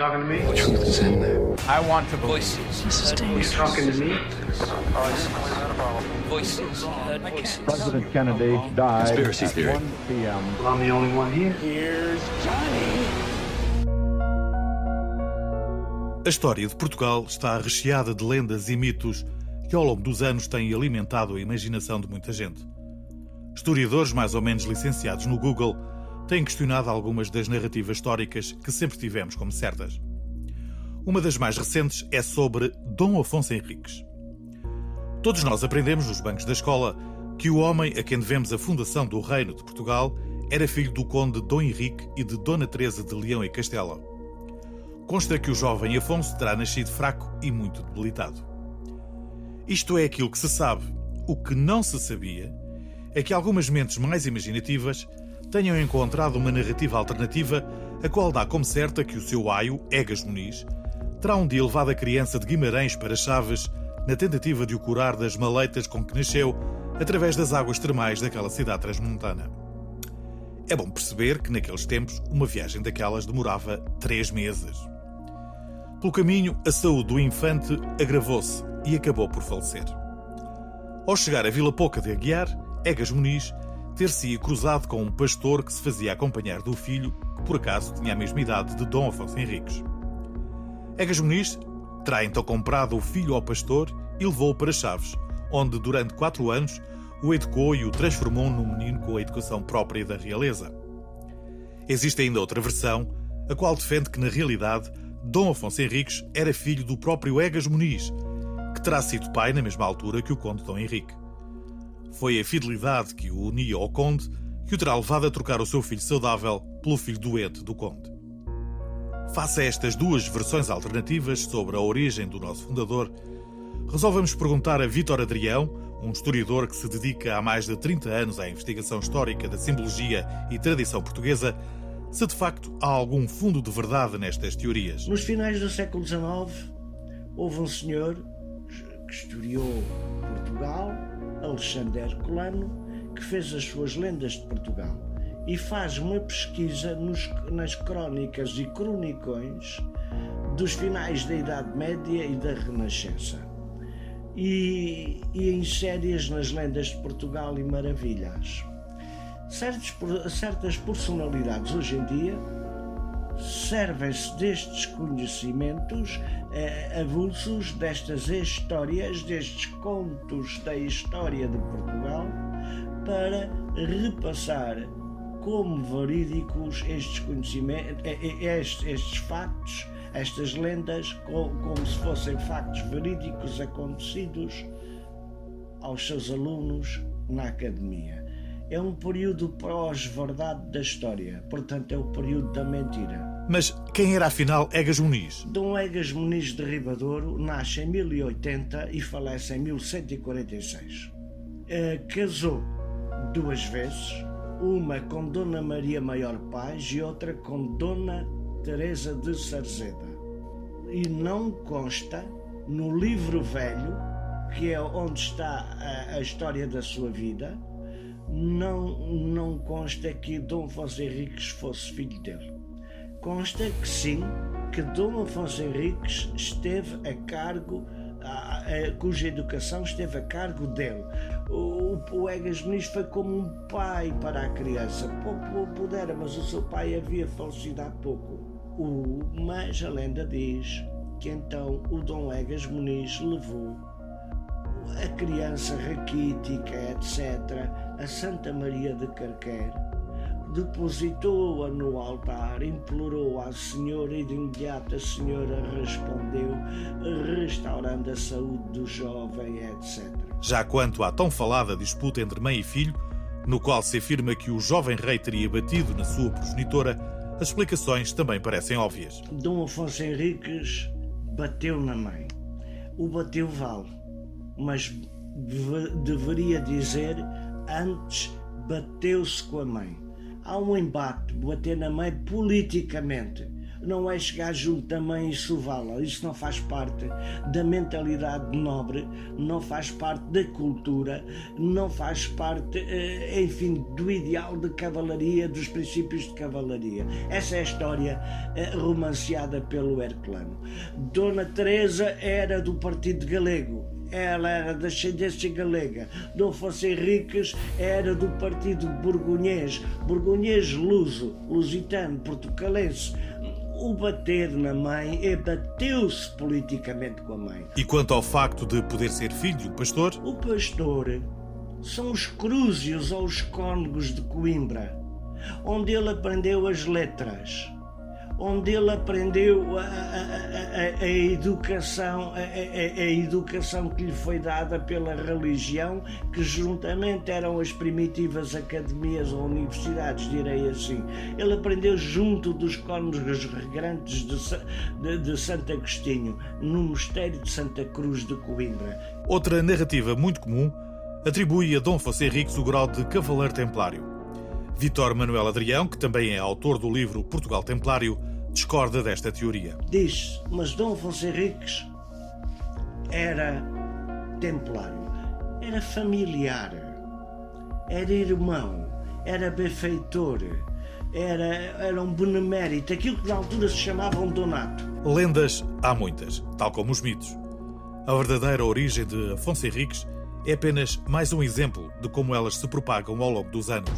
talking to me? The truth is in there. I want to voices. You talking to me? Voices. Voices. President Kennedy died Conspiracy at theory. 1 p.m. Well, I'm the only one here. A história de Portugal está recheada de lendas e mitos que ao longo dos anos têm alimentado a imaginação de muita gente. Historiadores mais ou menos licenciados no Google têm questionado algumas das narrativas históricas que sempre tivemos como certas. Uma das mais recentes é sobre Dom Afonso Henriques. Todos nós aprendemos nos bancos da escola que o homem a quem devemos a fundação do Reino de Portugal era filho do conde Dom Henrique e de Dona Teresa de Leão e Castela. Consta que o jovem Afonso terá nascido fraco e muito debilitado. Isto é aquilo que se sabe. O que não se sabia é que algumas mentes mais imaginativas tenham encontrado uma narrativa alternativa, a qual dá como certa que o seu aio, Egas Muniz, terá um dia levado a criança de Guimarães para Chaves na tentativa de o curar das maleitas com que nasceu através das águas termais daquela cidade transmontana. É bom perceber que naqueles tempos uma viagem daquelas demorava três meses. Pelo caminho, a saúde do infante agravou-se e acabou por falecer. Ao chegar à Vila Pouca de Aguiar, Egas Muniz ter-se-ia cruzado com um pastor que se fazia acompanhar do filho, que por acaso tinha a mesma idade de Dom Afonso Henriques. Egas Muniz terá então comprado o filho ao pastor e levou-o para Chaves, onde durante quatro anos o educou e o transformou num menino com a educação própria da realeza. Existe ainda outra versão, a qual defende que na realidade Dom Afonso Henriques era filho do próprio Egas Muniz, que terá sido pai na mesma altura que o conde Dom Henrique. Foi a fidelidade que o unia ao conde que o terá levado a trocar o seu filho saudável pelo filho doente do conde. Face a estas duas versões alternativas sobre a origem do nosso fundador, resolvemos perguntar a Vítor Adrião, um historiador que se dedica há mais de 30 anos à investigação histórica da simbologia e tradição portuguesa, se de facto há algum fundo de verdade nestas teorias. Nos finais do século XIX, houve um senhor que historiou Portugal, Alexandre Herculano, que fez as suas lendas de Portugal e faz uma pesquisa nos- nas crónicas e cronicões dos finais da Idade Média e da Renascença e, e insere-as nas lendas de Portugal e maravilhas. Certos, certas personalidades hoje em dia servem-se destes conhecimentos eh, avulsos, destas histórias, destes contos da história de Portugal, para repassar como verídicos estes conhecimentos, eh, eh, estes, estes factos, estas lendas, co- como se fossem factos verídicos acontecidos aos seus alunos na academia. É um período pós-verdade da história, portanto, é o período da mentira. Mas quem era afinal Egas Muniz? Dom Egas Muniz de Ribadouro nasce em 1080 e falece em 1146. Eh, casou duas vezes, uma com Dona Maria Maior Paz e outra com Dona Teresa de Sarzeda. E não consta no livro velho, que é onde está a, a história da sua vida, não, não consta que Dom Afonso Henriques fosse filho dele. Consta que sim, que Dom Afonso Henriques esteve a cargo, a- a- cuja educação esteve a cargo dele. O, o Egas Muniz foi como um pai para a criança. Pouco pudera, mas o seu pai havia falecido há pouco. O, mas a lenda diz que então o Dom Egas Muniz levou a criança raquítica, etc., a Santa Maria de Carquer, depositou-a no altar, implorou à Senhora e de imediato a Senhora respondeu, restaurando a saúde do jovem, etc. Já quanto à tão falada disputa entre mãe e filho, no qual se afirma que o jovem rei teria batido na sua progenitora, as explicações também parecem óbvias. Dom Afonso Henriques bateu na mãe. O bateu vale, mas deve- deveria dizer antes bateu-se com a mãe. Há um embate, bater na mãe politicamente. não é chegar junto da mãe e sová-la. Isso não faz parte da mentalidade nobre, não faz parte da cultura, não faz parte, eh, enfim, do ideal de cavalaria, dos princípios de cavalaria. Essa é a história eh, romanceada pelo Herculano. Dona Teresa era do Partido Galego ela era da ascendência galega. Dom Afonso Henriques era do partido burgonhês, burgonhês luso, lusitano, portucalense. O bater na mãe é bateu-se politicamente com a mãe. E quanto ao facto de poder ser filho de um pastor? O pastor são os crúzios ou os cônegos de Coimbra, onde ele aprendeu as letras onde ele aprendeu a, a, a, a educação, a, educação que lhe foi dada pela religião, que juntamente eram as primitivas academias ou universidades, direi assim. Ele aprendeu junto dos cônegos regrantes de, de, de Santo Agostinho, no mosteiro de Santa Cruz de Coimbra. Outra narrativa muito comum atribui a Dom Afonso Henriques o grau de cavaleiro templário. Vitor Manuel Adrião, que também é autor do livro Portugal Templário, discorda desta teoria. Diz, mas Dom Afonso Henriques era templário, era familiar, era irmão, era benfeitor, era, era um benemérito, aquilo que na altura se chamava um donato. Lendas há muitas, tal como os mitos. A verdadeira origem de Afonso Henriques é apenas mais um exemplo de como elas se propagam ao longo dos anos.